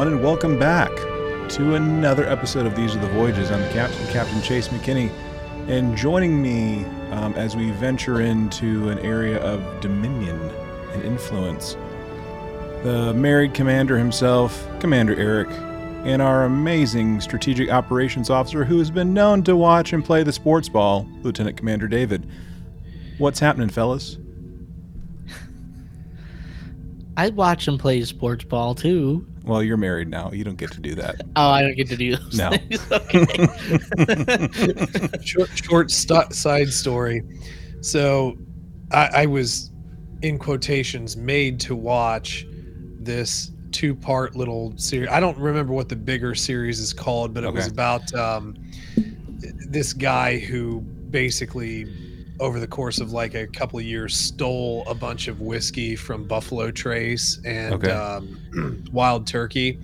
everyone, and welcome back to another episode of These Are the Voyages. I'm the captain, Captain Chase McKinney, and joining me um, as we venture into an area of dominion and influence, the married commander himself, Commander Eric, and our amazing strategic operations officer who has been known to watch and play the sports ball, Lieutenant Commander David. What's happening, fellas? I'd watch him play sports ball too. Well, you're married now. You don't get to do that. Oh, I don't get to do those No. things. Okay. short, short st- side story. So, I, I was, in quotations, made to watch this two-part little series. I don't remember what the bigger series is called, but it was about um, this guy who basically, over the course of like a couple of years, stole a bunch of whiskey from Buffalo Trace and Okay. um, Wild Turkey,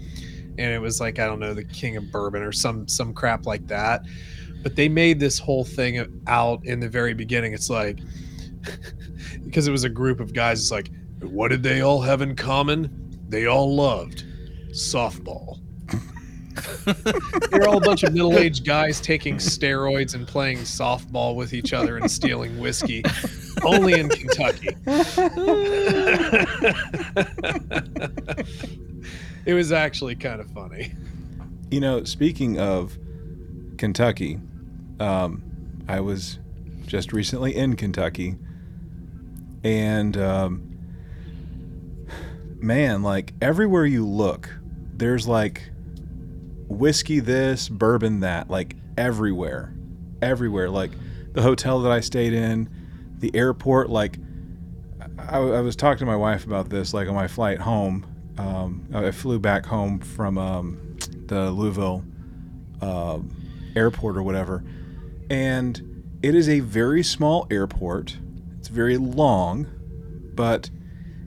and it was like I don't know the King of Bourbon or some some crap like that but they made this whole thing out in the very beginning. It's like because it was a group of guys. It's like, what did they all have in common? They all loved softball. They're all a bunch of middle-aged guys taking steroids and playing softball with each other and stealing whiskey, only in Kentucky. it was actually kind of funny. You know, speaking of Kentucky, um, I was just recently in Kentucky, and um, man, like everywhere you look, there's like whiskey this, bourbon that, like everywhere, everywhere. Like the hotel that I stayed in, the airport, like I, I was talking to my wife about this, like on my flight home. Um, I flew back home from um, the Louisville uh, airport or whatever, and it is a very small airport. It's very long, but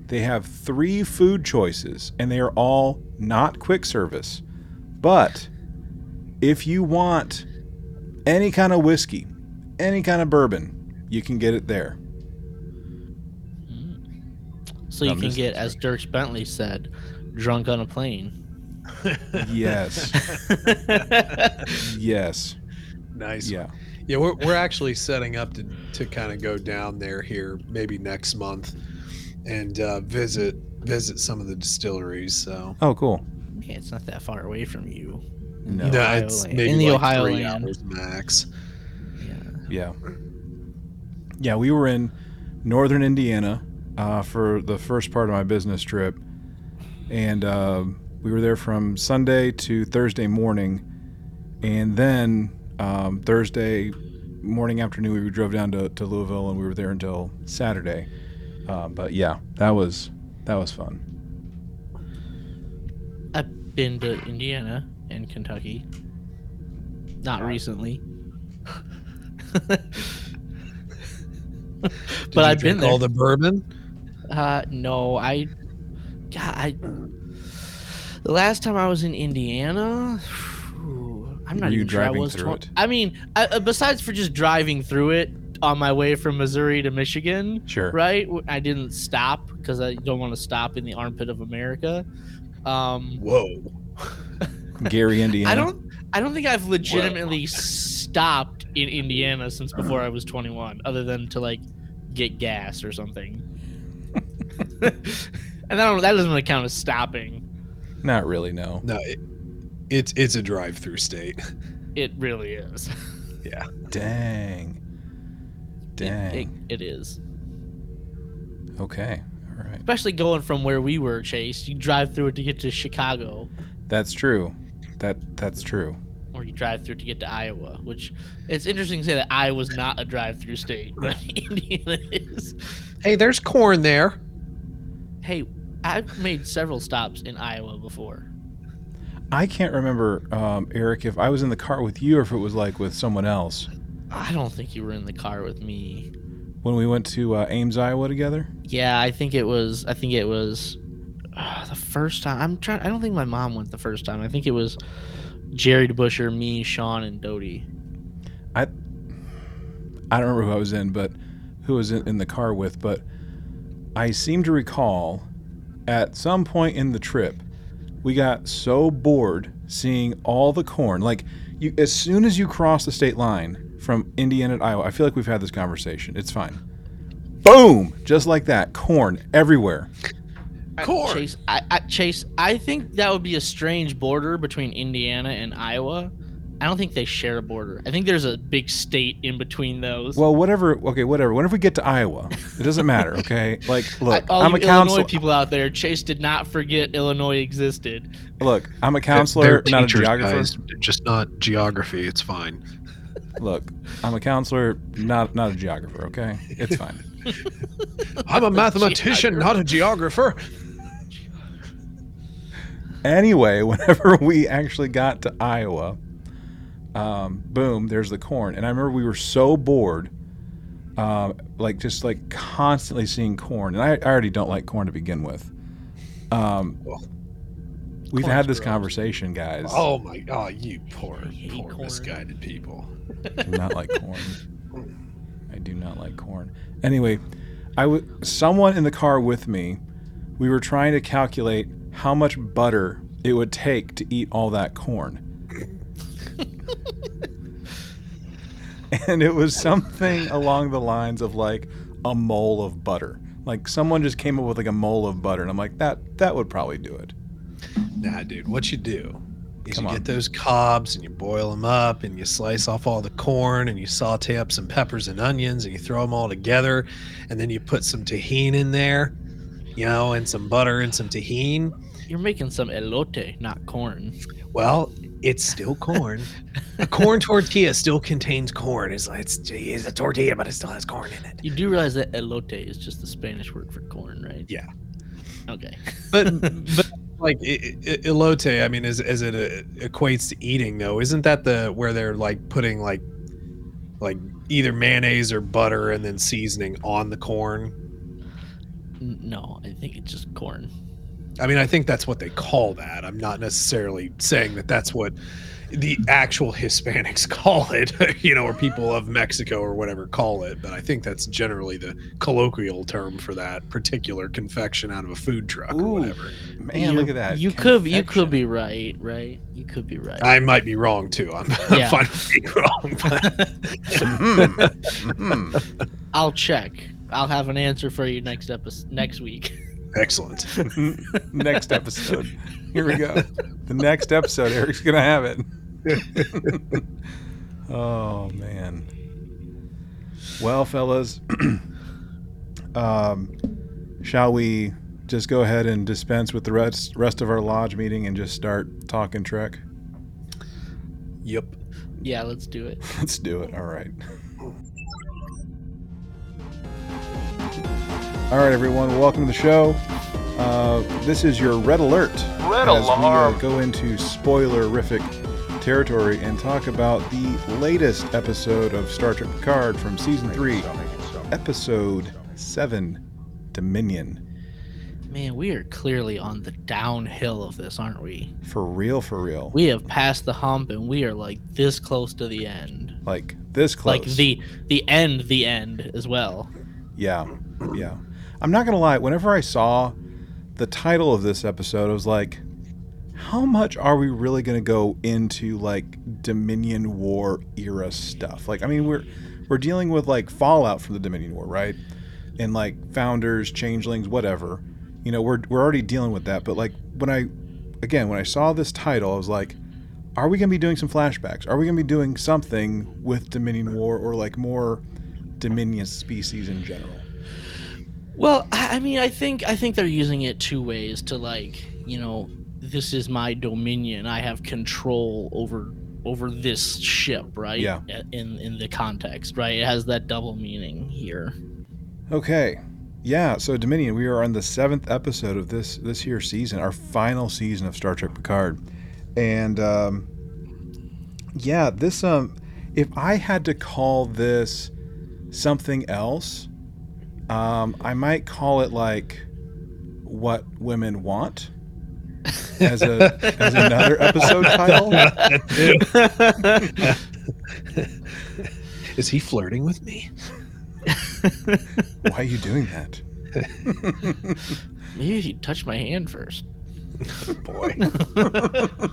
they have three food choices, and they are all not quick service. But if you want any kind of whiskey, any kind of bourbon, you can get it there. so you I'm can get, as Dierks Bentley said, drunk on a plane. Yes, yes, Nice. yeah. Yeah, we're, we're actually setting up to, to kind of go down there here maybe next month and uh, visit visit some of the distilleries. So Oh, cool. Yeah, it's not that far away from you. No. no, Ohio it's land. maybe In the like Ohio three land. hours max. Yeah. Yeah. Yeah, we were in northern Indiana uh, for the first part of my business trip. And uh, we were there from Sunday to Thursday morning. And then um, Thursday morning, afternoon, we drove down to, to Louisville and we were there until Saturday. Uh, but yeah, that was that was fun. Been to Indiana and Kentucky. Not recently. But I've been there. all the bourbon. Uh, no, I, God, I. The last time I was in Indiana, phew, I'm not Were even sure I driving was. through it? I mean, I, uh, besides for just driving through it on my way from Missouri to Michigan, Sure. right? I didn't stop because I don't want to stop in the armpit of America. Um, Whoa. Gary, Indiana. I don't. I don't think I've legitimately stopped in Indiana since before I was 21, other than to like get gas or something. and I don't. That doesn't really count as stopping. Not really, no. No, it, it's it's a drive-through state. It really is. yeah. Dang. It- Dang. it- it is. Okay. All right. Especially going from where we were, Chase. You drive through it to get to Chicago, That's true. That that's true. or you drive through to get to Iowa. Which it's interesting to say that Iowa's not a drive-through state, but Indiana is. Hey, there's corn there. Hey, I've made several stops in Iowa before. I can't remember, um, Eric, if I was in the car with you or if it was like with someone else I don't think you were in the car with me. When we went to uh, Ames, Iowa together. Yeah, I think it was. I think it was uh, the first time. I'm trying. I don't think my mom went the first time. I think it was Jerry Busher, me, Sean, and Dodie. I I don't remember who I was in, but who was in, in the car with. But I seem to recall at some point in the trip we got so bored seeing all the corn. Like you, as soon as you cross the state line from Indiana to Iowa, I feel like we've had this conversation. It's fine. Boom, just like that, corn everywhere. I- Corn. Chase, I, I, Chase, I think that would be a strange border between Indiana and Iowa. I don't think they share a border. I think there's a big state in between those. Well, whatever. Okay, whatever. Whenever we get to Iowa, it doesn't matter. Okay, like look, I, all I'm you a counselor. Illinois people out there, Chase did not forget Illinois existed. Look, I'm a They're- counselor, they're not a geographer. guys, just not geography. It's fine. Look, I'm a counselor, not not a geographer. Okay, it's fine. I'm a mathematician, not a geographer. anyway, whenever we actually got to Iowa, um, boom, there's the corn. And I remember we were so bored, um, like just like constantly seeing corn. And I, I already don't like corn to begin with. Um, Well, we've had this gross. conversation, guys. Oh my oh you poor poor corn. misguided people. Do not like corn. I do not like corn. Anyway, I w- someone in the car with me, we were trying to calculate how much butter it would take to eat all that corn. and it was something along the lines of like a mole of butter. Like someone just came up with like a mole of butter and I'm like that that would probably do it. Nah, dude, what you do is Come you on. get those cobs and you boil them up and you slice off all the corn and you saute up some peppers and onions and you throw them all together and then you put some Tajín in there, you know, and some butter and some Tajín. You're making some elote, not corn. Well, it's still corn. a corn tortilla still contains corn. It's like it's, it's a tortilla, but it still has corn in it. You do realize that elote is just the Spanish word for corn, right? Yeah. Okay. But but like elote, I mean, as as it uh, equates to eating though, isn't that the where they're like putting like like either mayonnaise or butter and then seasoning on the corn? No, I think it's just corn. I mean, I think that's what they call that. I'm not necessarily saying that that's what the actual Hispanics call it, you know, or people of Mexico or whatever call it. But I think that's generally the colloquial term for that particular confection out of a food truck or whatever. Man, You're- look at that. You could you could be right, right? You could be right. I might be wrong too. I'm, Yeah. I'm fine with being wrong. But Mhm. Mhm. I'll check. I'll have an answer for you next episode next week. excellent. next episode. Here we go. The next episode, Eric's gonna have it. oh man. Well, fellas, um, shall we just go ahead and dispense with the rest rest of our lodge meeting and just start talking Trek? Yep. Yeah, let's do it. Let's do it. All right. All right, everyone. Welcome to the show. Uh, this is your red alert. Red as alarm. We uh, go into spoilerific territory and talk about the latest episode of Star Trek Picard from season three, episode seven, Dominion. Man, we are clearly on the downhill of this, aren't we? For real, for real. We have passed the hump and we are like this close to the end. like this close. Like the the end, the end as well. Yeah, yeah. I'm not gonna lie. Whenever I saw the title of this episode, I was like, "How much are we really gonna go into like Dominion War era stuff?" Like, I mean, we're we're dealing with like fallout from the Dominion War, right? And like founders, changelings, whatever. You know, we're we're already dealing with that. But like when I, again, when I saw this title, I was like, "Are we gonna be doing some flashbacks? Are we gonna be doing something with Dominion War or like more Dominion species in general?" Well, I mean, I think I think they're using it two ways to like, you know, this is my dominion. I have control over over this ship, right? Yeah. In in the context, right? It has that double meaning here. Okay. Yeah, so Dominion, we are on the seventh episode of this this here season, our final season of Star Trek Picard. And um yeah, this um if I had to call this something else, um, I might call it like what women want as a as another episode title. Is he flirting with me? Why are you doing that? Maybe if you touch my hand first. Boy.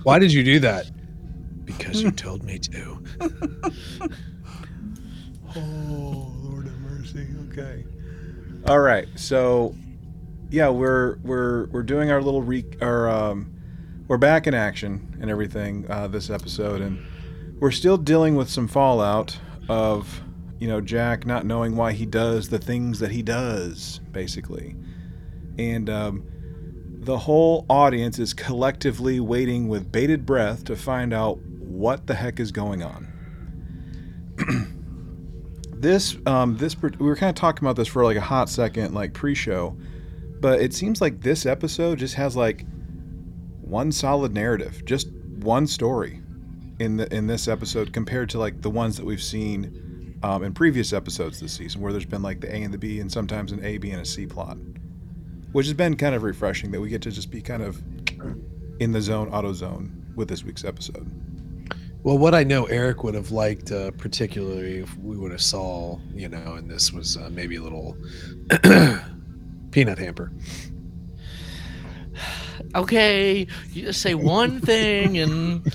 Why did you do that? Because you told me to. Oh, Lord have mercy. Okay. All right. So, yeah, we're we're we're doing our little re our um, we're back in action and everything uh, this episode, and we're still dealing with some fallout of you know Jack not knowing why he does the things that he does, basically, and um, the whole audience is collectively waiting with bated breath to find out what the heck is going on. this um this we were kind of talking about this for like a hot second like pre-show but it seems like this episode just has like one solid narrative just one story in the in this episode compared to like the ones that we've seen um, in previous episodes this season where there's been like the a and the b and sometimes an a b and a c plot which has been kind of refreshing that we get to just be kind of in the zone auto zone with this week's episode. Well, what I know Eric would have liked, uh, particularly if we would have saw, you know, and this was uh, maybe a little peanut hamper. Okay, you just say one thing, and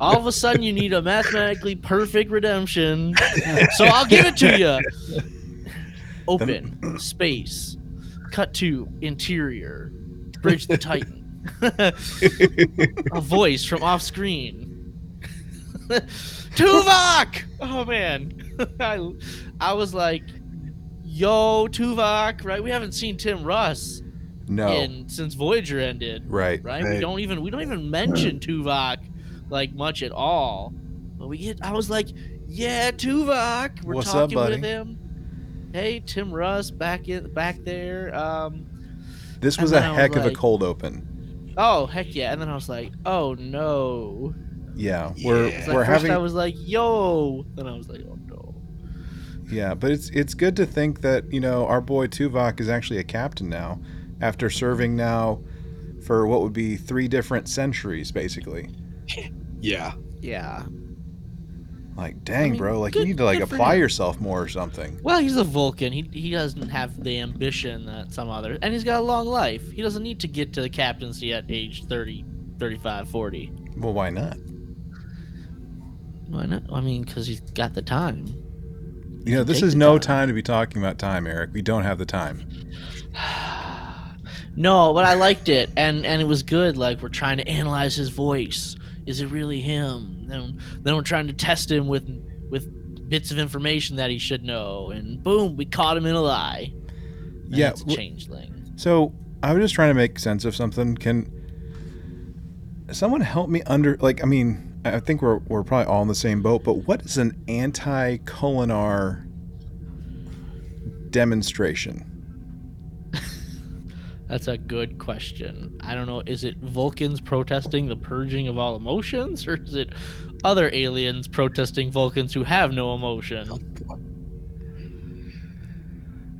all of a sudden you need a mathematically perfect redemption. So I'll give it to you. Open space. Cut to interior. Bridge the Titan. a voice from off screen. Tuvok! Oh man, I, I was like, "Yo, Tuvok!" Right? We haven't seen Tim Russ no in since Voyager ended right right? We don't even we don't even mention Tuvok like much at all. But we get I was like, yeah, Tuvok. We're What's up, talking buddy? with him. Hey, Tim Russ back in back there. Um this was a then I was heck of a cold open oh heck yeah. And then I was like, oh no. Yeah, we're Yeah. We're like first having I was like, yo. Then I was like, oh no. Yeah, but it's it's good to think that you know our boy Tuvok is actually a captain now, after serving now for what would be three different centuries, basically. Yeah. Yeah. Like, dang, mean, bro, like you need to like apply him. yourself more or something. Well, he's a Vulcan. He he doesn't have the ambition that some others, and he's got a long life. He doesn't need to get to the captaincy at age 30, 35, 40. Well, why not? Why not? I mean, because he's got the time. You know, this is no time. time to be talking about time, Eric. We don't have the time. no, but I liked it, and and it was good. Like we're trying to analyze his voice. Is it really him? Then then we're trying to test him with with bits of information that he should know, and boom, we caught him in a lie. And Yeah, it's a changeling. So I was just trying to make sense of something. Can someone help me under? Like, I mean, I think we're we're probably all in the same boat. But what is an anti-Kolinahr demonstration? That's a good question. I don't know. Is it Vulcans protesting the purging of all emotions, or is it other aliens protesting Vulcans who have no emotion?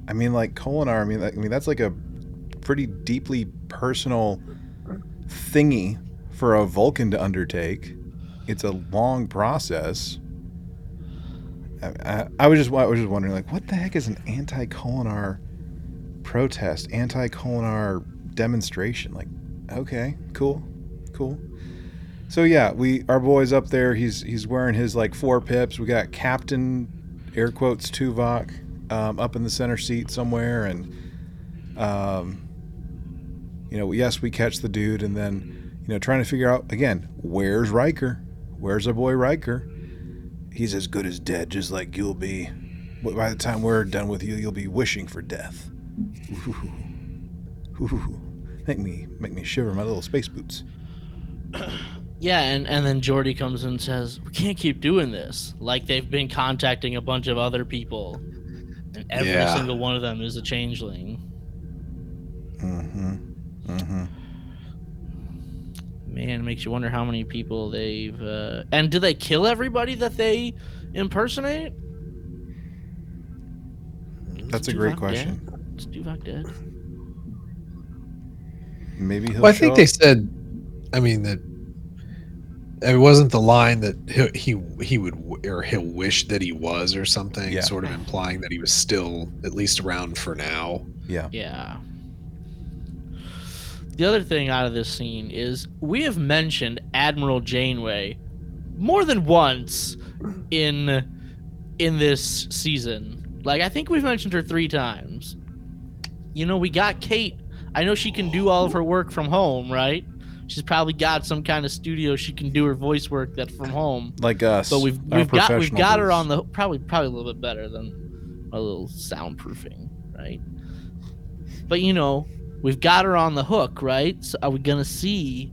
I mean, like Kolinahr. I mean, like, I mean that's like a pretty deeply personal thingy for a Vulcan to undertake. It's a long process. I, I, was just I was just wondering, like, what the heck is an anti-Kolinahr protest, anti-Kolinahr demonstration? Like, okay, cool, cool. So yeah, we our boy's up there. He's he's wearing his like four pips. We got Captain air quotes Tuvok um, up in the center seat somewhere, and um, you know, yes, we catch the dude, and then you know, trying to figure out again, where's Riker? Where's our boy Riker? He's as good as dead, just like you'll be. But By the time we're done with you, you'll be wishing for death. Ooh. Ooh. Make me make me shiver my little space boots. Yeah, and and then Geordi comes and says, "We can't keep doing this." Like they've been contacting a bunch of other people, and every Yeah. single one of them is a changeling. Mm-hmm. Mm-hmm. Man, it makes you wonder how many people they've. Uh... And do they kill everybody that they impersonate? That's a great question. Dead? Is Tuvok dead? Maybe he'll. Well, I think up. they said, I mean that it wasn't the line that he he, he would or he'll wish that he was or something, Yeah. sort of implying that he was still at least around for now. Yeah. Yeah. The other thing out of this scene is we have mentioned Admiral Janeway more than once in in this season. Like I think we've mentioned her three times. You know, we got Kate. I know she can do all of her work from home, right? She's probably got some kind of studio she can do her voice work that from home. Like us. But we've we've got we've got her on the probably probably a little bit better than a little soundproofing, right? But you know, we've got her on the hook, right? So are we gonna see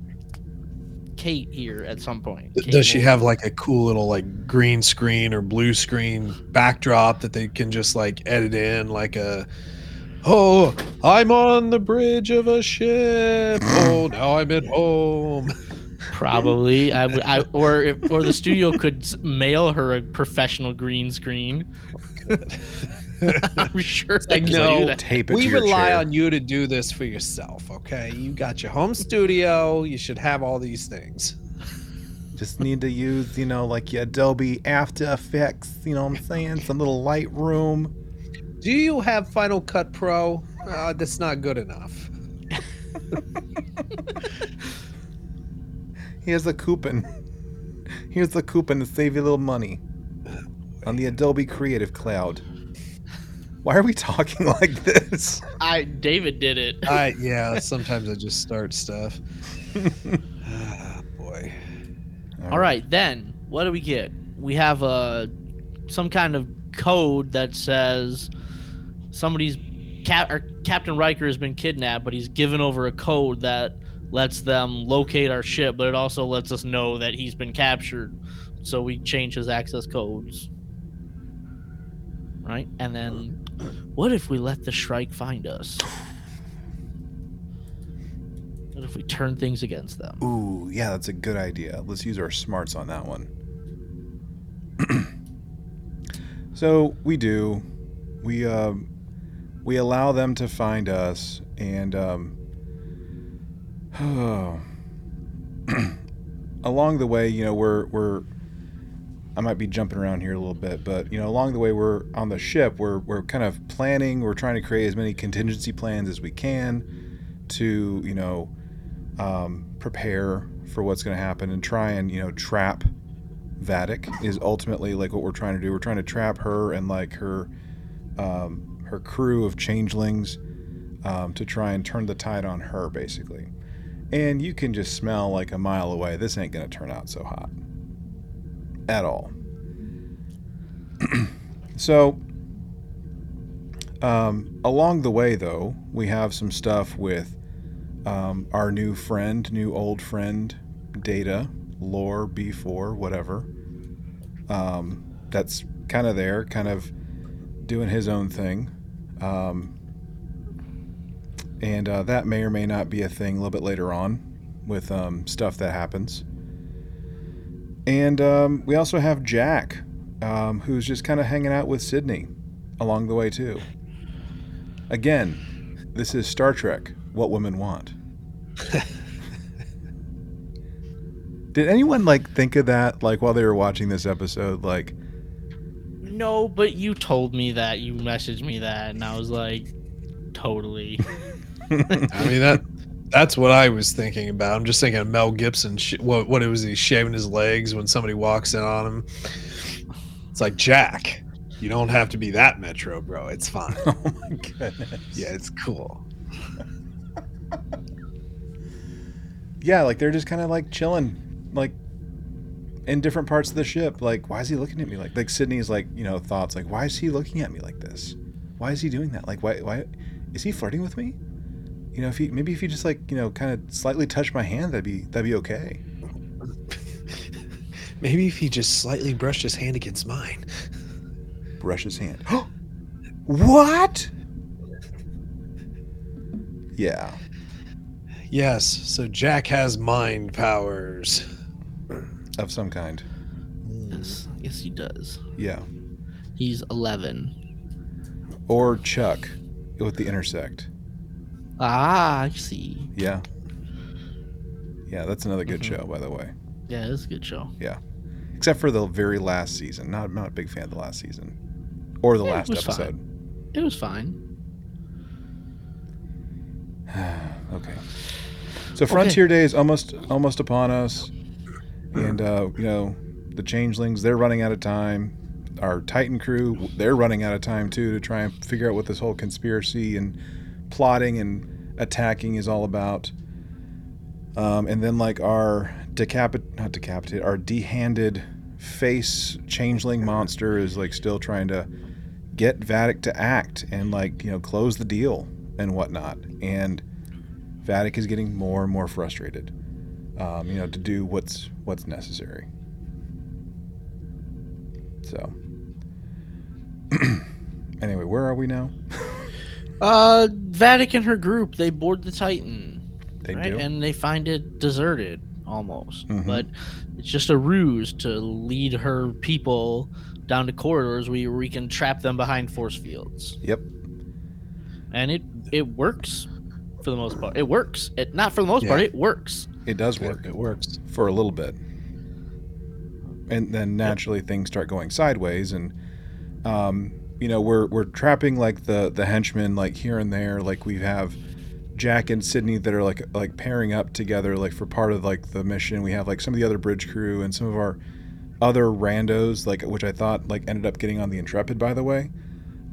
Kate here at some point? Kate Does she Mulgrew. have like a cool little like green screen or blue screen backdrop that they can just like edit in like a Oh, I'm on the bridge of a ship. Oh, now I'm at home. Probably, I, would- I or if, or the studio could mail her a professional green screen. I'm sure like, no. Tape it we rely chair. on you to do this for yourself, okay? You got your home studio. You should have all these things. Just need to use, you know, like your Adobe After Effects, you know what I'm saying? Some little Lightroom. Do you have Final Cut Pro? Uh, that's not good enough. Here's the coupon. Here's the coupon to save you a little money on the Adobe Creative Cloud. Why are we talking like this? I David did it. I yeah. Sometimes I just start stuff. Ah, boy. All right, then what do we get? We have a some kind of code that says somebody's cap or Captain Riker has been kidnapped, but he's given over a code that lets them locate our ship, but it also lets us know that he's been captured. So we change his access codes. Right? And then what if we let the Shrike find us? What if we turn things against them? Ooh, yeah, that's a good idea. Let's use our smarts on that one. so we do. We um, we allow them to find us, and um, along the way, you know, we're we're. I might be jumping around here a little bit, but you know, along the way, we're on the ship. We're we're kind of planning. We're trying to create as many contingency plans as we can to, you know, um, prepare for what's going to happen and try and you know trap Vadic is ultimately like what we're trying to do. We're trying to trap her and like her um, her crew of changelings um, to try and turn the tide on her basically. And you can just smell like a mile away. This ain't going to turn out so hot at all. so um, along the way though, we have some stuff with um, our new friend, new old friend, Data, Lore, B4, whatever. Um, that's kind of there, kind of doing his own thing. Um, and uh, that may or may not be a thing a little bit later on with um, stuff that happens. And um, we also have Jack, um, who's just kind of hanging out with Sydney along the way, too. Again, this is Star Trek What Women Want. Did anyone like think of that like while they were watching this episode like No, but you told me that. You messaged me that, and I was like, totally. I mean that that's what I was thinking about. I'm just thinking of Mel Gibson. Sh- what what it was he shaving his legs when somebody walks in on him? It's like Jack. You don't have to be that metro, bro. It's fine. Oh my goodness. yeah, it's cool. Yeah, like they're just kind of like chilling like in different parts of the ship. Like why is he looking at me like like Sydney's like, you know, thoughts like why is he looking at me like this? Why is he doing that? Like why why is he flirting with me? You know, if he maybe if he just like, you know, kind of slightly touch my hand, that'd be that'd be okay. Maybe if he just slightly brushed his hand against mine. brush his hand. what? Yeah. Yes, so Jack has mind powers. Of some kind. yes, yes, he does. Yeah. He's 11. Or Chuck with the intersect. Ah, I see. Yeah. Yeah, that's another good Mhm. show, by the way. Yeah, it's a good show. Yeah, except for the very last season. Not not a big fan of the last season. Or the Yeah, it last fine. episode. It was fine. okay. So Frontier Day is almost almost upon us, and uh, you know the Changelings they're running out of time. Our Titan crew they're running out of time too to try and figure out what this whole conspiracy and plotting and attacking is all about. Um, and then like our decapit not decapitate our de-handed face changeling monster is like still trying to get Vadic to act and like you know close the deal and whatnot. And Vadic is getting more and more frustrated, um, you know, to do what's what's necessary. So, anyway, where are we now? Uh, Vadic and her group they board the Titan, They right? do. And they find it deserted almost, Mhm. but it's just a ruse to lead her people down to corridors where we can trap them behind force fields. Yep. And it it works for the most part. It works. It not for the most part. It works. It does work it works. for a little bit, and then naturally things start going sideways, and um, you know we're we're trapping like the the henchmen like here and there. Like we have Jack and Sydney that are like like pairing up together like for part of like the mission. We have like some of the other bridge crew and some of our other randos like which I thought like ended up getting on the Intrepid by the way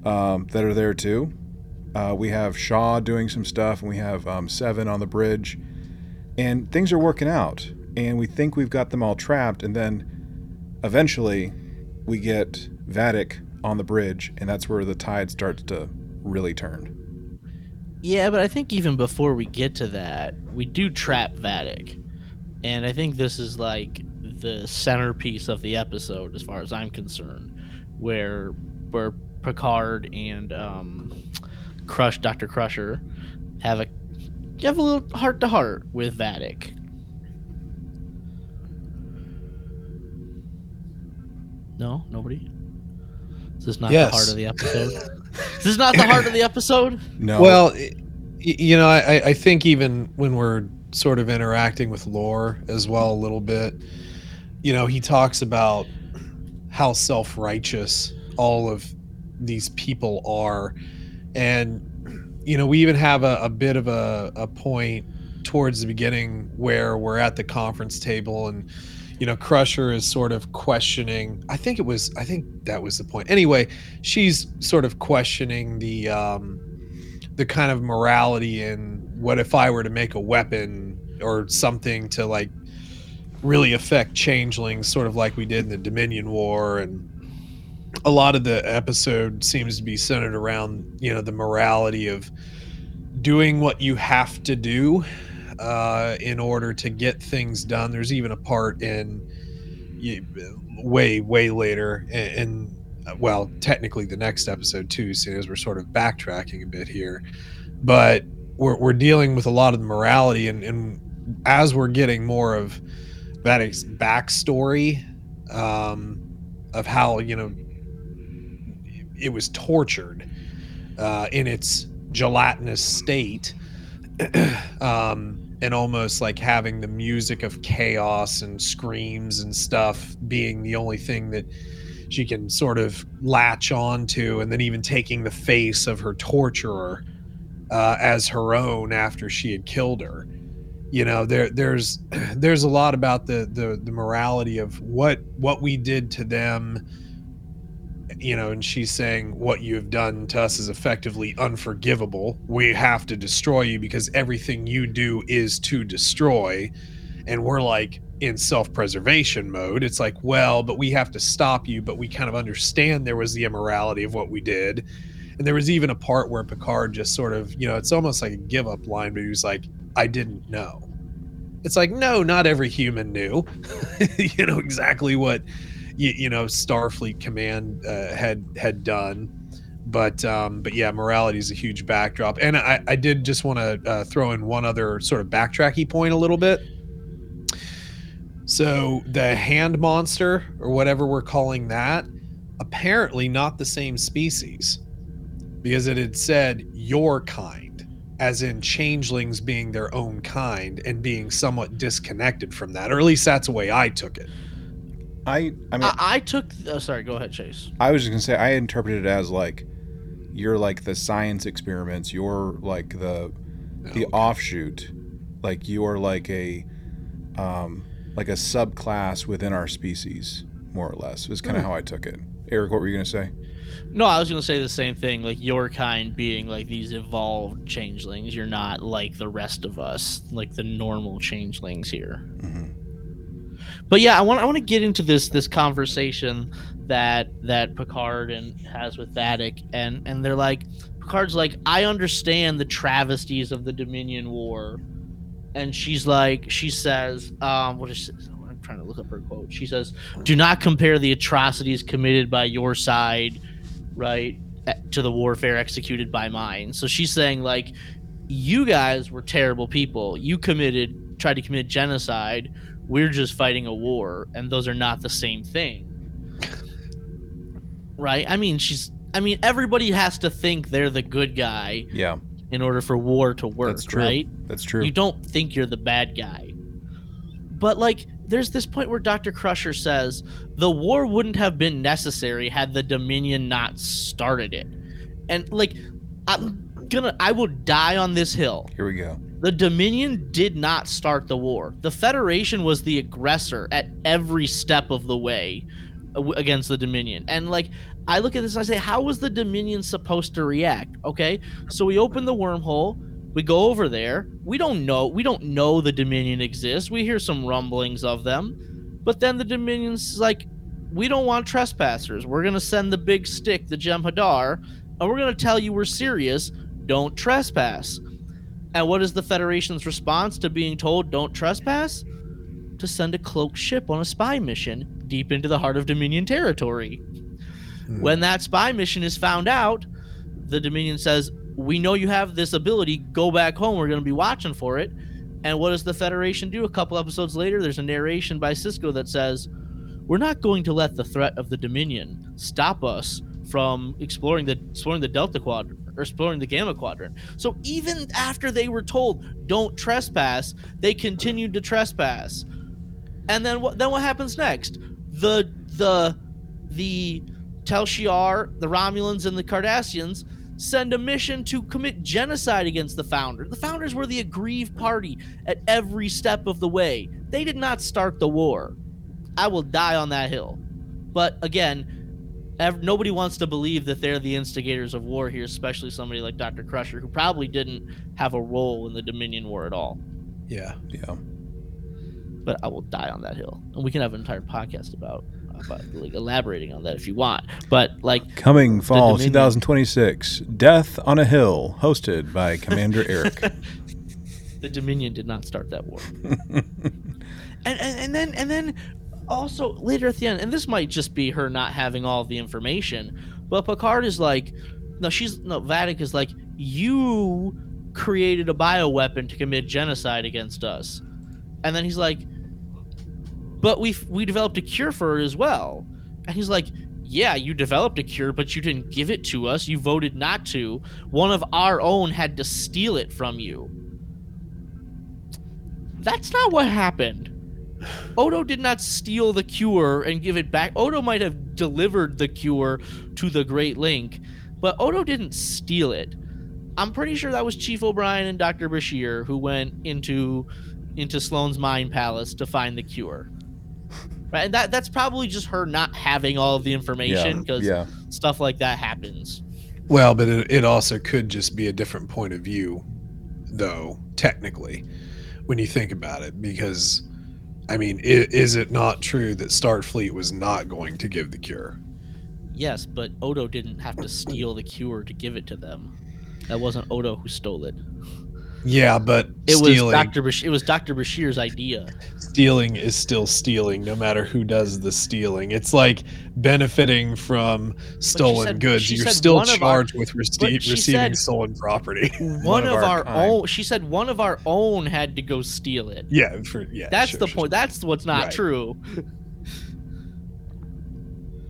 um, that are there too. Uh, we have Shaw doing some stuff, and we have um, Seven on the bridge, and things are working out. And we think we've got them all trapped, and then eventually we get Vadic on the bridge, and that's where the tide starts to really turn. Yeah, but I think even before we get to that, we do trap Vadic. And I think this is like the centerpiece of the episode as far as I'm concerned, where where Picard and um Crush Dr. Crusher have a have a little heart to heart with Vadic. No, nobody. This is this not Yes. the heart of the episode? This is this not the heart of the episode? No, Well, you know, I, I think even when we're sort of interacting with Lore as well a little bit, you know, he talks about how self righteous all of these people are. And, you know, we even have a, a bit of a, a point towards the beginning where we're at the conference table and, you know, Crusher is sort of questioning. I think it was, I think that was the point. Anyway, she's sort of questioning the, um, the kind of morality in what if I were to make a weapon or something to like really affect changelings, sort of like we did in the Dominion War. And a lot of the episode seems to be centered around, you know, the morality of doing what you have to do uh, in order to get things done. There's even a part in y- way, way later uh, well, technically the next episode too, seeing as we're sort of backtracking a bit here, but we're, we're dealing with a lot of the morality and, and as we're getting more of that ex- backstory um, of how you know it was tortured uh, in its gelatinous state um, and almost like having the music of chaos and screams and stuff being the only thing that she can sort of latch on to and then even taking the face of her torturer uh, as her own after she had killed her. You know there there's there's a lot about the the the morality of what what we did to them you know and she's saying what you have done to us is effectively unforgivable. We have to destroy you because everything you do is to destroy. And we're like in self-preservation mode. It's like well but we have to stop you but we kind of understand there was the immorality of what we did. And there was even a part where picard just sort of you know it's almost like a give up line but he was like i didn't know. It's like no not every human knew. You know exactly what you, you know starfleet command uh, had had done. But um but yeah morality is a huge backdrop. And i i did just want to uh, throw in one other sort of backtracky point a little bit. So the hand monster or whatever we're calling that apparently not the same species. Because it had said your kind as in changelings being their own kind and being somewhat disconnected from that or at least that's the way i took it I I mean I, I took. Oh, sorry. Go ahead, Chase. I was just gonna say I interpreted it as like you're like the science experiments, you're like the the Okay. offshoot, Like you are like a um, like a subclass within our species, more or less. Is kind of how I took it. Eric, what were you gonna say? No, I was gonna say the same thing. Like your kind being like these evolved changelings. You're not like the rest of us, like the normal changelings here. hmm But yeah, I want I want to get into this this conversation that that Picard and has with Vadic, and and they're like Picard's like I understand the travesties of the Dominion War, and she's like she says um what is I'm trying to look up her quote. She says, "Do not compare the atrocities committed by your side, right, eh, to the warfare executed by mine." So she's saying like you guys were terrible people. You committed tried to commit genocide we're just fighting a war and those are not the same thing. Right? I mean she's i mean everybody has to think they're the good guy Yeah, in order for war to work That's true. right? That's true. you don't think you're the bad guy. But like there's this point where dr crusher says the war wouldn't have been necessary had the dominion not started it. And like i'm gonna i will die on this hill Here we go. the Dominion did not start the war. The Federation was the aggressor at every step of the way against the Dominion. And like, I look at this and I say, how was the Dominion supposed to react? Okay, so we open the wormhole. We go over there. We don't know. We don't know the Dominion exists. We hear some rumblings of them, but then the Dominion's like, we don't want trespassers. We're gonna send the big stick, the Jem'Hadar, and we're gonna tell you we're serious. Don't trespass. And what is the Federation's response to being told don't trespass? To send a cloaked ship on a spy mission deep into the heart of Dominion territory. Hmm. When that spy mission is found out, the Dominion says, We know you have this ability, go back home, we're going to be watching for it. And what does the Federation do? A couple episodes later, there's a narration by Sisko that says, We're not going to let the threat of the Dominion stop us from exploring the exploring the Delta Quadrant or exploring the Gamma Quadrant. So even after they were told don't trespass, they continued to trespass. And then what then what happens next? The the the Tal Shiar, the Romulans and the Cardassians send a mission to commit genocide against the Founders. The Founders were the aggrieved party at every step of the way. They did not start the war. I will die on that hill. But again, ev- nobody wants to believe that they're the instigators of war here, especially somebody like Dr. Crusher, who probably didn't have a role in the Dominion War at all. Yeah. Yeah. But I will die on that hill, and we can have an entire podcast about, about like elaborating on that if you want. But like, Coming fall Dominion. 2026, Death on a Hill, hosted by Commander Eric. the Dominion did not start that war. and, and and then and then also later at the end, and this might just be her not having all the information, but Picard is like, no, she's no Vadic is like, you created a bioweapon to commit genocide against us, and then he's like, but we we developed a cure for it as well, and he's like. Yeah, you developed a cure, but you didn't give it to us. You voted not to. One of our own had to steal it from you. That's not what happened. Odo did not steal the cure and give it back. Odo might have delivered the cure to the Great Link, but Odo didn't steal it. I'm pretty sure that was Chief O'Brien and Dr. Bashir who went into into Sloane's mind palace to find the cure. Right? And that that's probably just her not having all of the information yeah. because yeah. stuff like that happens. Well, but it, it also could just be a different point of view, though, technically, when you think about it. Because, I mean, is it not true that Starfleet was not going to give the cure? Yes, but Odo didn't have to steal the cure to give it to them. That wasn't Odo who stole it. Yeah, but It stealing, was Dr. Bash- it was Dr. Bashir's idea. stealing is still stealing, no matter who does the stealing. It's like benefiting from stolen said- goods. You're still one of our- charged with but rece- she receiving said- stolen property. One, of, our, kind. own she said one of our own had to go steal it. yeah, for yeah. That's sure, the sure. point. That's what's not Right. true.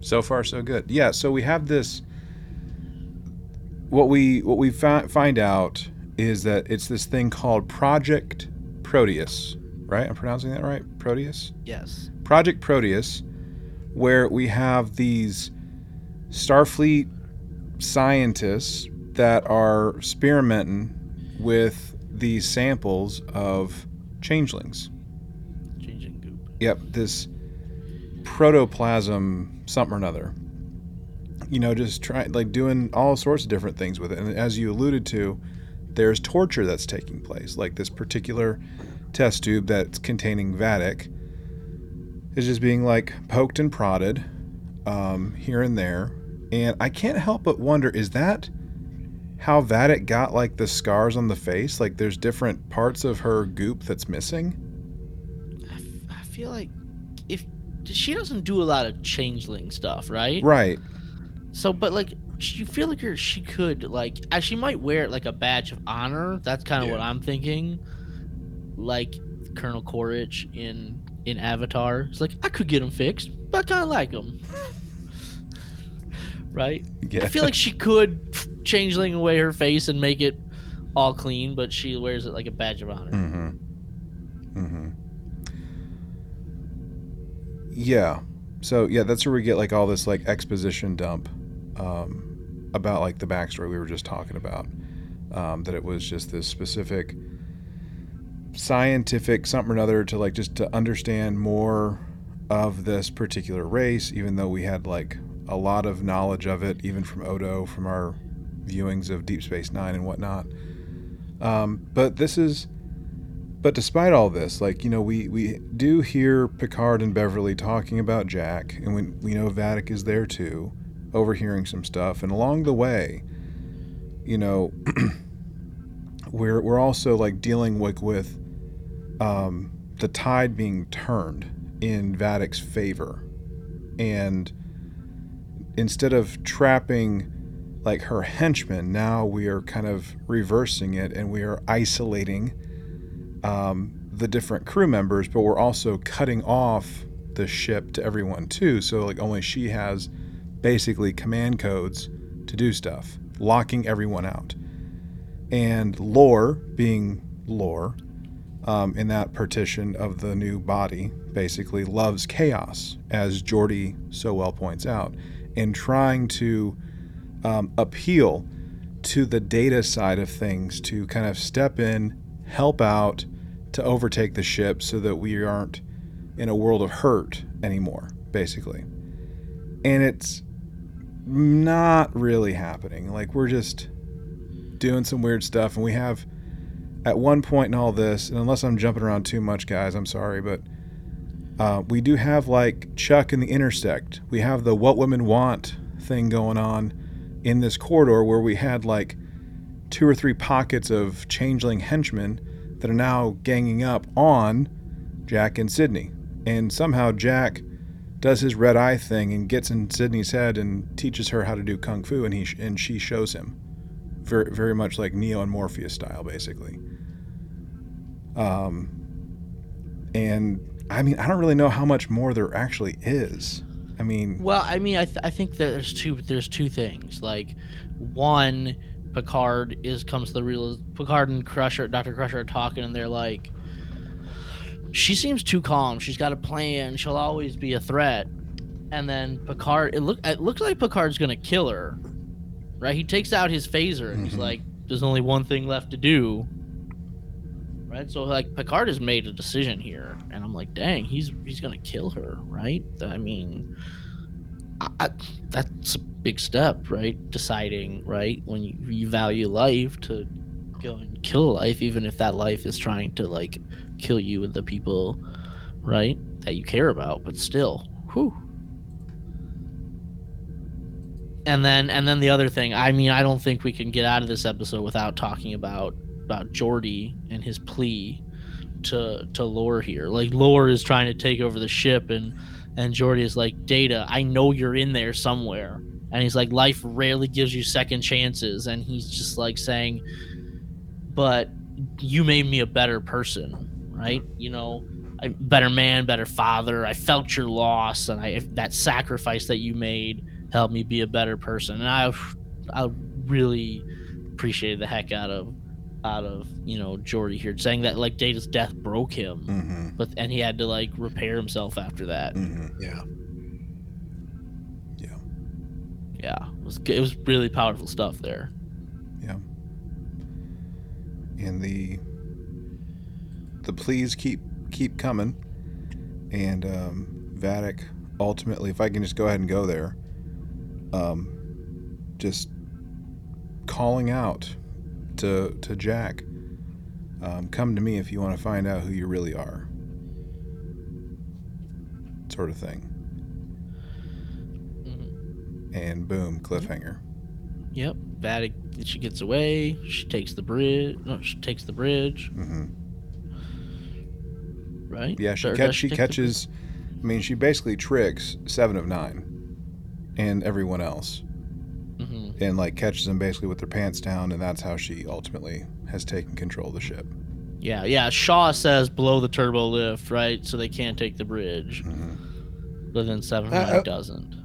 So far, so good. Yeah. So we have this. What we what we fi- find out is that it's this thing called Project Proteus, right? I'm pronouncing that right. Proteus. Yes. Project Proteus, where we have these Starfleet scientists that are experimenting with these samples of changelings. Changing goop. Yep, this protoplasm something or another. You know, just trying like doing all sorts of different things with it. And as you alluded to, there's torture that's taking place. Like this particular test tube that's containing Vadic is just being like poked and prodded um, here and there. And I can't help but wonder is that how Vadic got like the scars on the face? Like there's different parts of her goop that's missing? I, f- I feel like if she doesn't do a lot of changeling stuff, right? Right. So, but like, you feel like her, she could like, she might wear it like a badge of honor. That's kind of what I'm thinking. Like Colonel Quaritch in in Avatar. It's like I could get him fixed, but I kind of like him. right? Yeah. I feel like she could changeling away her face and make it all clean, but she wears it like a badge of honor. Mm-hmm. Mm-hmm. Yeah. So yeah, that's where we get like all this like exposition dump um, about like the backstory we were just talking about. Um, that it was just this specific scientific something or another to like just to understand more of this particular race, even though we had like a lot of knowledge of it, even from Odo, from our viewings of Deep Space Nine and whatnot. Um, but this is but despite all this, like, you know, we, we do hear Picard and Beverly talking about Jack, and we, we know Vadic is there too, overhearing some stuff. And along the way, you know, we're, we're also like dealing with, with um, the tide being turned in Vadic's favor. And instead of trapping like her henchmen, now we are kind of reversing it and we are isolating um, the different crew members, but we're also cutting off the ship to everyone too. So like only she has basically command codes to do stuff, locking everyone out. And Lore, being Lore, um, in that partition of the new body, basically loves chaos, as Geordi so well points out, and trying to um, appeal to the data side of things to kind of step in, help out, to overtake the ship so that we aren't in a world of hurt anymore, basically. And it's not really happening. Like, we're just doing some weird stuff, and we have, at one point in all this, and unless I'm jumping around too much, guys, I'm sorry, but uh, we do have, like, Chuck in the intersect. We have the What Women Want thing going on in this corridor where we had, like, two or three pockets of changeling henchmen that are now ganging up on Jack and Sydney. And somehow Jack does his red eye thing and gets in Sydney's head and teaches her how to do kung fu, and he and she shows him, very very much like Neo and Morpheus style, basically. Um, and I mean, I don't really know how much more there actually is. I mean, Well, I mean, I, th- I think that there's two there's two things. Like, one, Picard is comes to the real Picard and Crusher, Doctor Crusher are talking, and they're like, she seems too calm. She's got a plan. She'll always be a threat. And then Picard, it look it looks like Picard's gonna kill her, right? He takes out his phaser and he's Mhm. like, "There's only one thing left to do." Right, so like Picard has made a decision here, and I'm like, dang, he's he's gonna kill her, right? I mean, I, I, that's a big step, right? Deciding, right, when you, you value life to go and kill life, even if that life is trying to like kill you and the people, right, that you care about, but still, whew. And then, and then the other thing. I mean, I don't think we can get out of this episode without talking about about Geordi and his plea to to Lore here. Like Lore is trying to take over the ship, and and Geordi is like, Data, I know you're in there somewhere. And he's like, life rarely gives you second chances, and he's just like saying, but you made me a better person, right? You know, a better man, better father. I felt your loss, and I that sacrifice that you made helped me be a better person. And I, I really appreciated the heck out of out of you know Geordi here saying that like Data's death broke him, mm-hmm, but and he had to like repair himself after that. mm-hmm. Yeah. Yeah, it was it was really powerful stuff there. Yeah. And the the pleas keep keep coming, and um, Vadic ultimately, if I can just go ahead and go there, um, just calling out to to Jack, um, come to me if you want to find out who you really are, sort of thing, Mhm. and boom, cliffhanger. Yep. Vadic. She gets away. She takes the bridge. No, she takes the bridge. hmm Right. Yeah, she catch, she take the bridge? catches. I mean, she basically tricks seven of nine, and everyone else, Mhm. and like catches them basically with their pants down, and that's how she ultimately has taken control of the ship. Yeah, yeah. Shaw says blow the turbo lift, right? So they can't take the bridge. hmm But then Seven Uh, Nine uh, doesn't.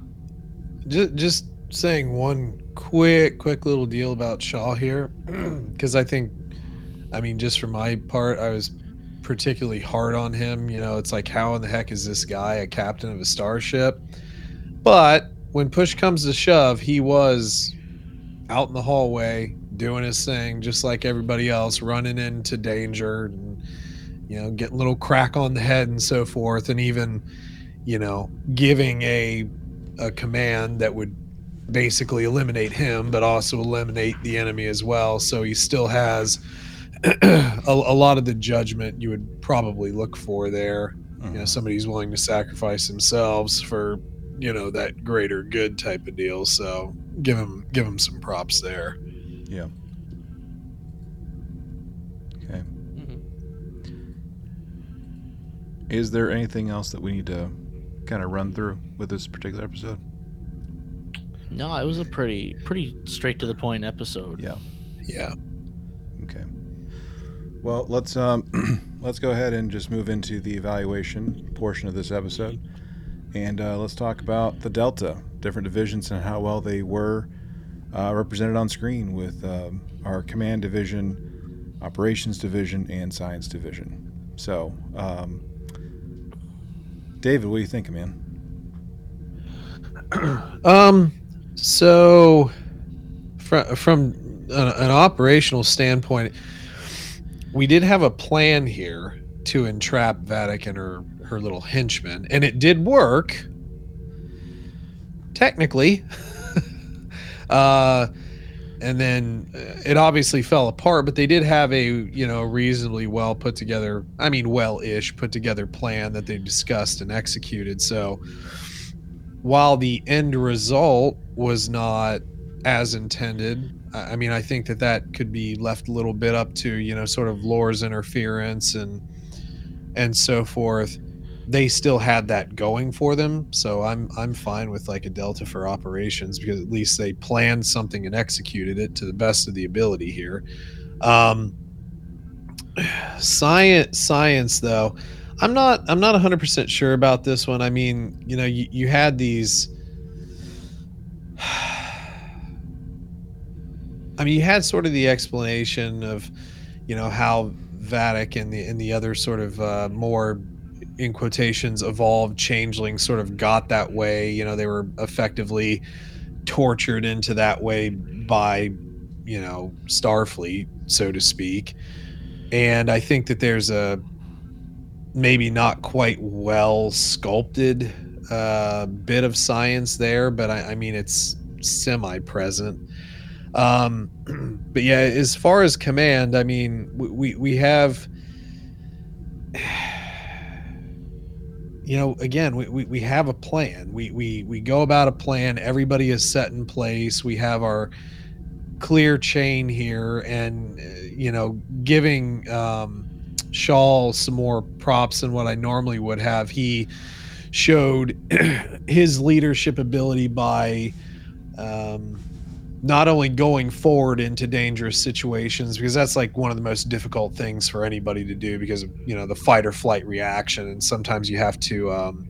just, just saying one quick quick little deal about shaw here because i think i mean just for my part i was particularly hard on him you know it's like how in the heck is this guy a captain of a starship but when push comes to shove he was out in the hallway doing his thing just like everybody else running into danger and you know getting a little crack on the head and so forth and even you know giving a a command that would basically eliminate him, but also eliminate the enemy as well. So he still has a, a lot of the judgment you would probably look for there. You know, somebody who's willing to sacrifice themselves for you know that greater good type of deal. So give him give him some props there. Yeah. Okay. Mhm. Is there anything else that we need to kind of run through with this particular episode? No, it was a pretty pretty straight to the point episode. Yeah. Yeah. Okay. Well, let's um, let's go ahead and just move into the evaluation portion of this episode, and uh, let's talk about the Delta, different divisions, and how well they were uh, represented on screen with um, our command division, operations division, and science division. So, um, David, what do you think, man? Um. So, from from an, an operational standpoint, we did have a plan here to entrap Vadic and her her little henchmen, and it did work. Technically, uh, and then uh, it obviously fell apart. But they did have a you know reasonably well put together, I mean, well-ish put together plan that they discussed and executed. So while the end result was not as intended i mean i think that that could be left a little bit up to you know sort of lore's interference and and so forth they still had that going for them so i'm i'm fine with like a delta for operations because at least they planned something and executed it to the best of the ability here um science science though I'm not I'm not 100% sure about this one. I mean, you know, you, you had these I mean, you had sort of the explanation of, you know, how Vadic and the and the other sort of uh, more in quotations evolved changelings sort of got that way. You know, they were effectively tortured into that way by, you know, Starfleet, so to speak. And I think that there's a maybe not quite well sculpted uh, bit of science there, but I, I mean it's semi present. Um, but yeah, as far as command, I mean we we, have. You know, again, we, we, we have a plan. We, we we go about a plan. Everybody is set in place. We have our clear chain here, and uh, you know, giving um, Shaw some more props than what I normally would have. He showed his leadership ability by um, not only going forward into dangerous situations because that's like one of the most difficult things for anybody to do because of you know the fight or flight reaction and sometimes you have to um,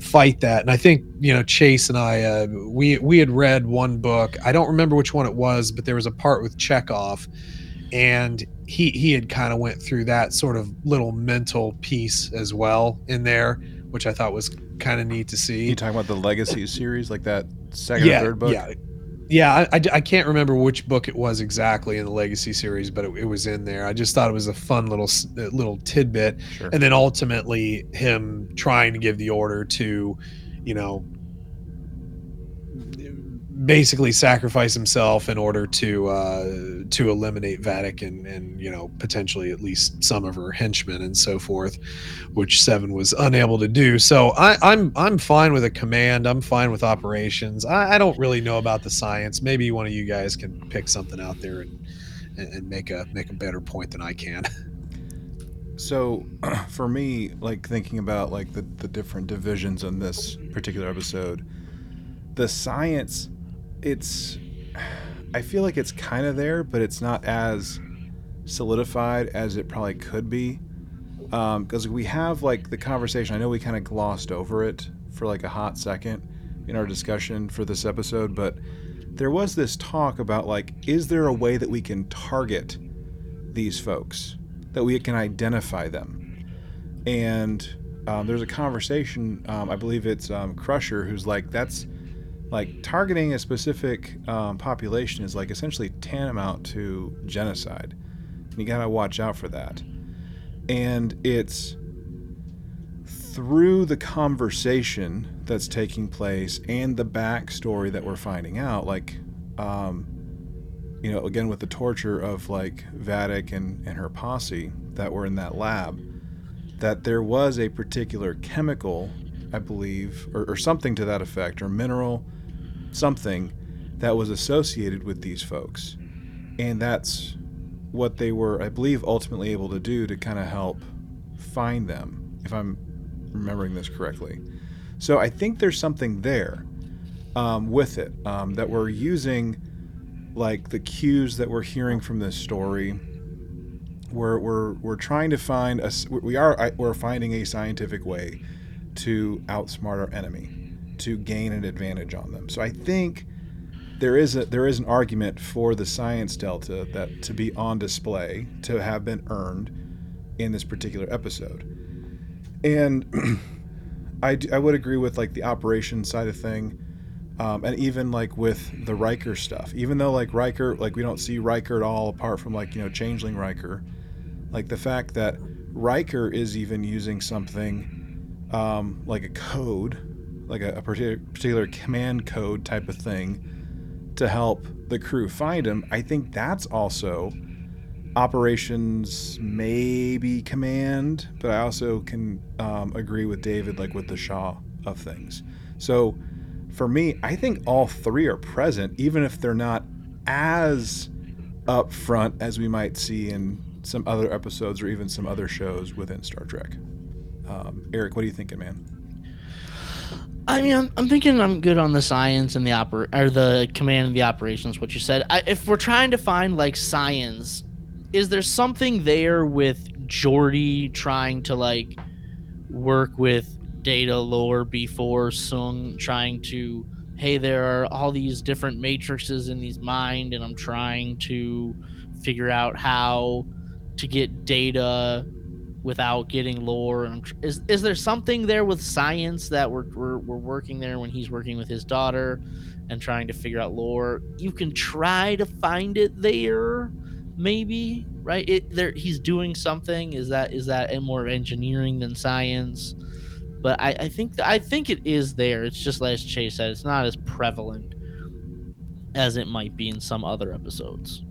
fight that. And i think you know chase and i uh, we we had read one book. I don't remember which one it was but there was a part with chekov and he he had kind of went through that sort of little mental piece as well in there which i thought was kind of neat to see. You talking about the Legacy series, like that second yeah, or third book? Yeah, Yeah, I, I, I can't remember which book it was exactly in the Legacy series, but it, it was in there. I just thought it was a fun little little tidbit, Sure. and then ultimately him trying to give the order to, you know, basically sacrifice himself in order to uh, to eliminate Vadic and and you know potentially at least some of her henchmen and so forth, which Seven was unable to do. So I, I'm I'm fine with a command. I'm fine with operations. I, I don't really know about the science. Maybe one of you guys can pick something out there and and, and make a make a better point than I can. So, for me, like thinking about like the, the different divisions in this particular episode, the science, it's, I feel like it's kind of there, but it's not as solidified as it probably could be. Because we have like the conversation, I know we kind of glossed over it for like a hot second in our discussion for this episode, but there was this talk about like, is there a way that we can target these folks? that we can identify them. And um, there's a conversation, um, I believe it's um, Crusher, who's like, that's like targeting a specific um, population is like essentially tantamount to genocide. And you gotta watch out for that. And it's through the conversation that's taking place and the backstory that we're finding out, like, um, you know, again with the torture of like Vadic and, and her posse that were in that lab, that there was a particular chemical, I believe, or, or something to that effect, or mineral, something that was associated with these folks. And that's what they were, I believe, ultimately able to do to kind of help find them, if I'm remembering this correctly. So I think there's something there um, with it um, that we're using like the cues that we're hearing from this story we're we're we're trying to find a we are we're finding a scientific way to outsmart our enemy to gain an advantage on them. So i think there is a there is an argument for the science delta that to be on display to have been earned in this particular episode. And I, I would agree with like the operation side of thing um, and even like with the Riker stuff, even though like Riker, like we don't see Riker at all apart from like, you know, Changeling Riker, like the fact that Riker is even using something um, like a code, like a, a particular, command code type of thing to help the crew find him, I think that's also operations maybe command, but I also can um, agree with David, like with the Shaw of things. So, for me, I think all three are present, even if they're not as upfront as we might see in some other episodes or even some other shows within Star Trek. Um, Eric, what are you thinking, man? I mean, I'm, I'm thinking I'm good on the science and the oper or the command and the operations. What you said. I, if we're trying to find like science, is there something there with Geordi trying to like work with data lore before Soong trying to hey there are all these different matrices in these mind and I'm trying to figure out how to get data without getting lore and is is there something there with science that we're, we're we're working there when he's working with his daughter and trying to figure out lore you can try to find it there maybe right it there he's doing something is that is that more engineering than science but I, I think I think it is there. It's just like as Chase said, it's not as prevalent as it might be in some other episodes.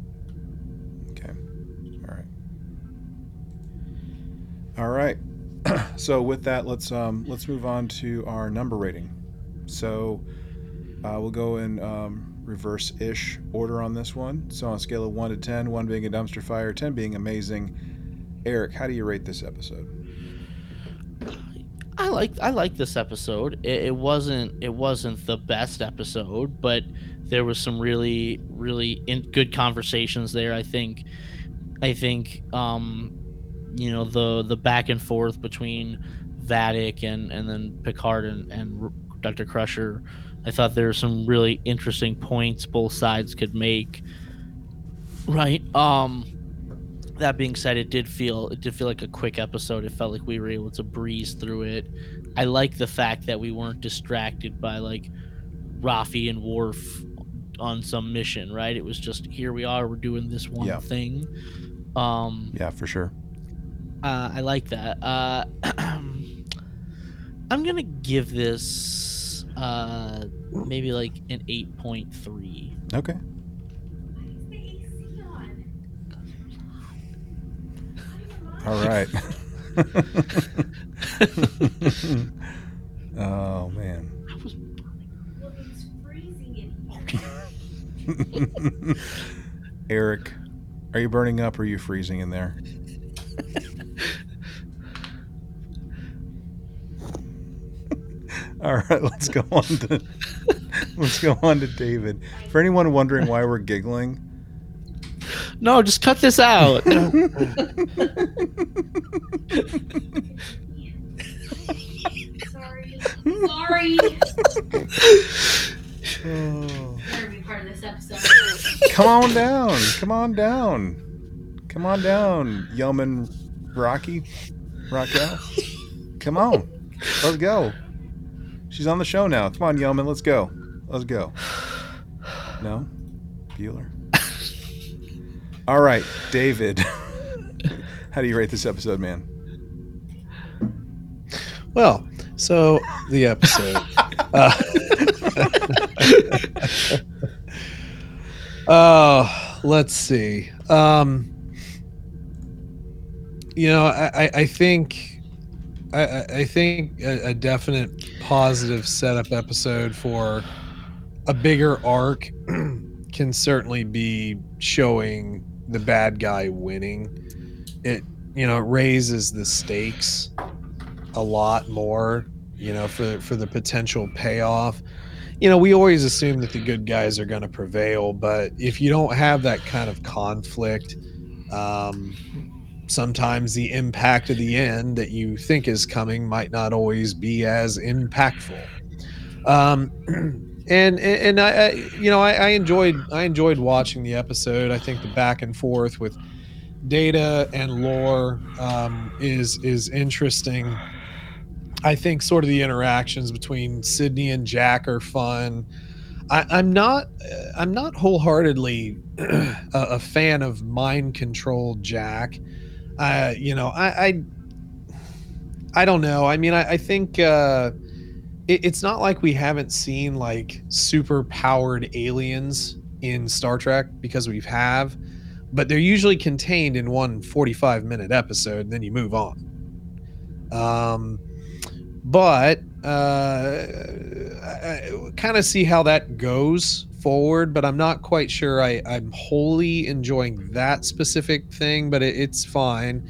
All right. so with that, let's um, let's move on to our number rating. So uh, we'll go in um, reverse-ish order on this one. So on a scale of one to 10, one being a dumpster fire, ten being amazing. Eric, how do you rate this episode? I like I like this episode. It, it wasn't it wasn't the best episode, but there was some really really in, good conversations there. I think I think um, you know the the back and forth between Vadic and and then Picard and, and Dr. Crusher. I thought there were some really interesting points both sides could make. Right. Um that being said, it did feel it did feel like a quick episode. It felt like we were able to breeze through it. I like the fact that we weren't distracted by like Raffi and Worf on some mission, right? It was just here we are, we're doing this one Yeah. thing. Um, Yeah, for sure. Uh, I like that. Uh, I'm gonna give this uh, maybe like an eight point three. Okay. All right. oh man. Eric, are you burning up or are you freezing in there? All right, let's go on to let's go on to David. For anyone wondering why we're giggling, No, just cut this out. Sorry. Sorry. oh, Better be part of this episode. come on down, come on down, come on down, Yeoman Rocky, Raquel, come on, let's go. She's on the show now. Come on, Yeoman, let's go, let's go. No, Bueller. All right, David. How do you rate this episode, man? Well, so the episode. uh, oh, let's see. Um, you know, I, I, I think, I, I think a, a definite positive setup episode for a bigger arc can certainly be showing the bad guy winning. It, you know, raises the stakes a lot more, you know, for for the potential payoff. You know, we always assume that the good guys are going to prevail, but if you don't have that kind of conflict, um, sometimes the impact of the end that you think is coming might not always be as impactful. Um, and and I, I you know I, I enjoyed I enjoyed watching the episode. I think the back and forth with data and lore um, is is interesting. I think sort of the interactions between Sydney and Jack are fun. I, I'm not I'm not wholeheartedly a, a fan of mind controlled Jack. I you know I I, I don't know. I mean I, I think uh, it, it's not like we haven't seen like super powered aliens in Star Trek because we have, but they're usually contained in one 45 minute episode and then you move on. Um, but uh, I, kind of see how that goes forward, but I'm not quite sure I, I'm wholly enjoying that specific thing, but it, it's fine.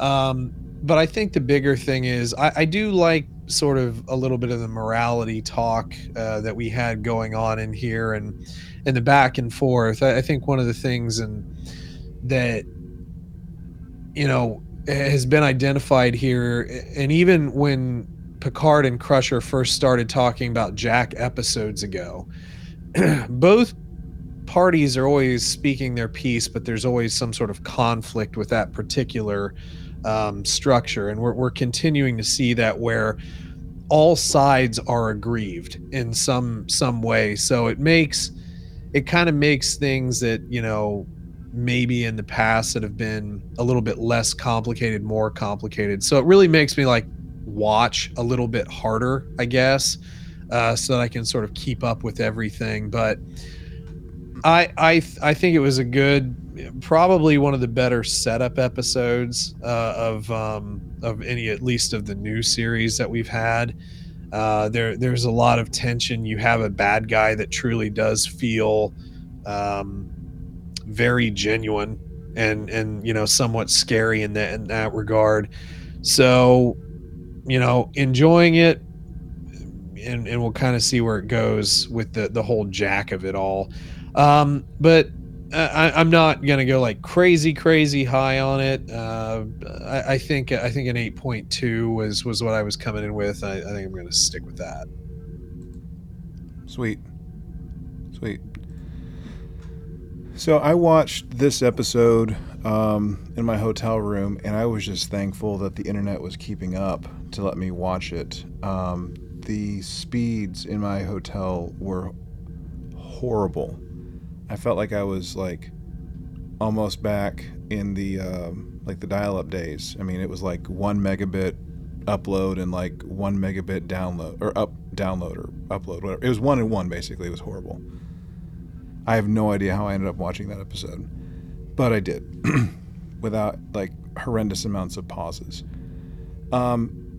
Um, but I think the bigger thing is I, I do like sort of a little bit of the morality talk uh, that we had going on in here and and the back and forth. I, I think one of the things and that you know has been identified here, and even when Picard and Crusher first started talking about Jack episodes ago, both parties are always speaking their piece, but there's always some sort of conflict with that particular um, structure, and we're we're continuing to see that where all sides are aggrieved in some some way. So it makes it kind of makes things that you know maybe in the past that have been a little bit less complicated more complicated. So it really makes me like watch a little bit harder, I guess, uh, so that I can sort of keep up with everything. But I I I think it was a good, probably one of the better setup episodes uh, of um, of any at least of the new series that we've had. Uh, there there's a lot of tension. You have a bad guy that truly does feel um, very genuine and and you know somewhat scary in that in that regard. So you know enjoying it and, and we'll kind of see where it goes with the the whole jack of it all um but I, i'm not gonna go like crazy crazy high on it uh i, I think i think an 8.2 was was what i was coming in with i, I think i'm gonna stick with that Sweet. Sweet. So I watched this episode um, in my hotel room, and I was just thankful that the internet was keeping up to let me watch it. Um, the speeds in my hotel were horrible. I felt like I was like almost back in the um, like the dial-up days. I mean, it was like one megabit upload and like one megabit download or up download or upload whatever. It was one and one basically. It was horrible. I have no idea how I ended up watching that episode, but I did without like horrendous amounts of pauses. Um,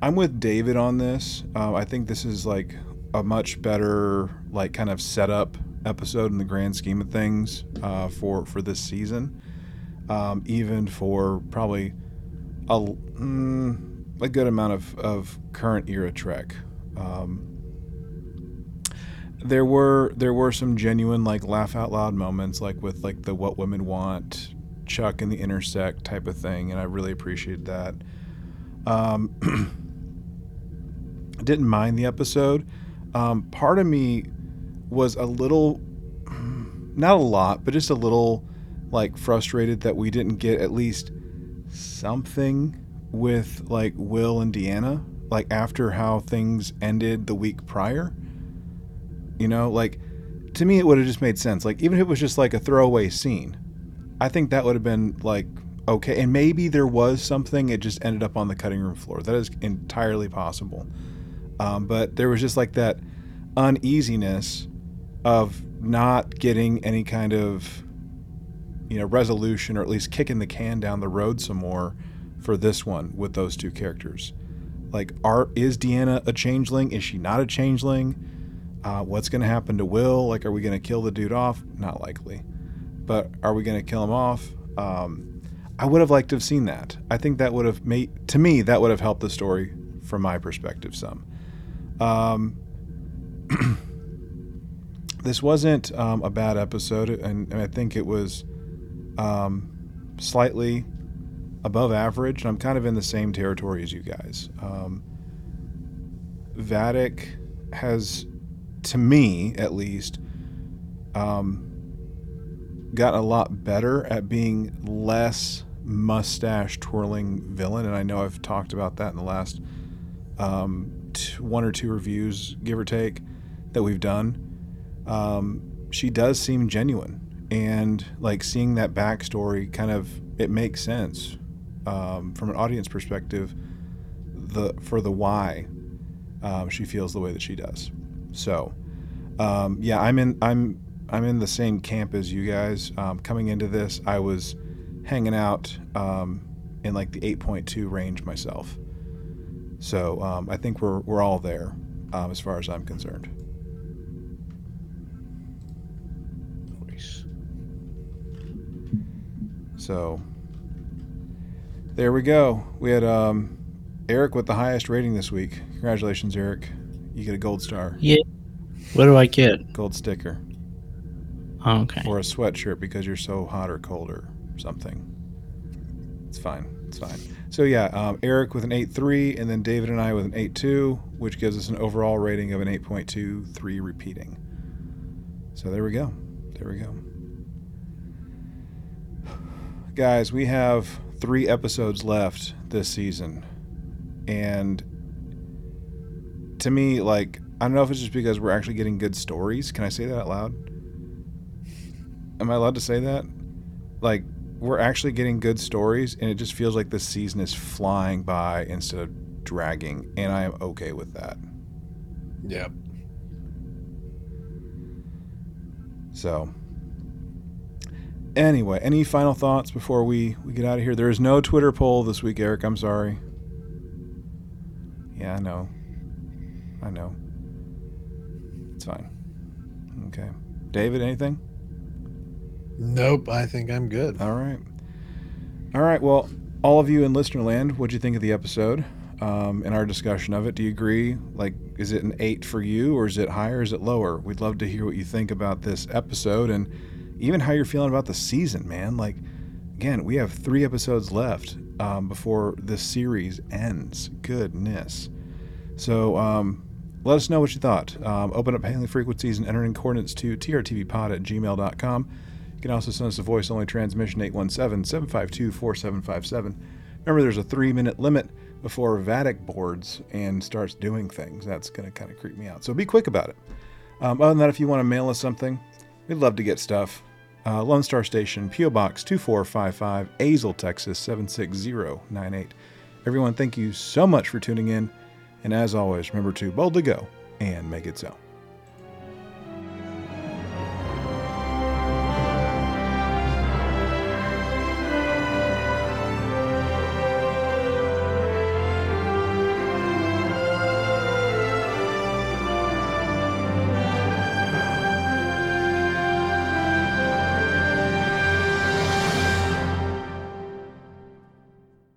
I'm with David on this. Uh, I think this is like a much better like kind of setup episode in the grand scheme of things uh, for for this season. Um, even for probably a, mm, a good amount of, of current era Trek. Um, there were there were some genuine like laugh out loud moments like with like the what women want Chuck and the intersect type of thing, and I really appreciated that. Um, didn't mind the episode. Um, part of me was a little, not a lot, but just a little like frustrated that we didn't get at least something with like Will and Deanna, like after how things ended the week prior. You know, like to me, it would have just made sense. Like, even if it was just like a throwaway scene, I think that would have been like okay. And maybe there was something, it just ended up on the cutting room floor. That is entirely possible. Um, but there was just like that uneasiness of not getting any kind of you know resolution or at least kicking the can down the road some more for this one with those two characters. Like are is deanna a changeling? Is she not a changeling? Uh, what's going to happen to will? Like are we going to kill the dude off? Not likely. But are we going to kill him off? Um, i would have liked to have seen that. I think that would have made to me that would have helped the story from my perspective some um, this wasn't um, a bad episode, and, and, I think it was um, slightly above average. And I'm kind of in the same territory as you guys. Um, Vadic has, to me at least, um, gotten a lot better at being less mustache twirling villain, and I know I've talked about that in the last um, t- one or two reviews, give or take, that we've done. Um, she does seem genuine, and like seeing that backstory, kind of it makes sense um, from an audience perspective. The for the why um, she feels the way that she does. So, um, yeah, I'm in I'm I'm in the same camp as you guys. Um, coming into this, I was hanging out um, in like the 8.2 range myself. So um, I think we're we're all there um, as far as I'm concerned. Nice. So there we go. We had um, Eric with the highest rating this week. Congratulations, Eric. You get a gold star. Yeah. What do I get? Gold sticker. Okay. Or a sweatshirt because you're so hot or cold or something. It's fine. It's fine. So yeah, um, Eric with an 8.3, and then David and I with an 8.2, which gives us an overall rating of an 8.23 repeating. So there we go. There we go. Guys, we have three episodes left this season. And to me, like, I don't know if it's just because we're actually getting good stories. Can I say that out loud? Am I allowed to say that? Like, we're actually getting good stories, and it just feels like this season is flying by instead of dragging, and I am okay with that. Yep. So, anyway, any final thoughts before we, we get out of here? There is no Twitter poll this week, Eric. I'm sorry. Yeah, I know. I know. It's fine. Okay. David, anything? Nope. I think I'm good. All right. All right. Well, all of you in listener land, what'd you think of the episode um, and our discussion of it? Do you agree? Like, is it an eight for you, or is it higher? Is it lower? We'd love to hear what you think about this episode and even how you're feeling about the season, man. Like, again, we have three episodes left um, before this series ends. Goodness. So, um, let us know what you thought. Um, open up hailing frequencies and enter in coordinates to trtvpod at gmail.com. You can also send us a voice only transmission 817 752 4757. Remember, there's a three minute limit before Vadic boards and starts doing things. That's going to kind of creep me out. So be quick about it. Um, other than that, if you want to mail us something, we'd love to get stuff. Uh, Lone Star Station, P.O. Box 2455, Azle, Texas 76098. Everyone, thank you so much for tuning in. And as always, remember to boldly go and make it so.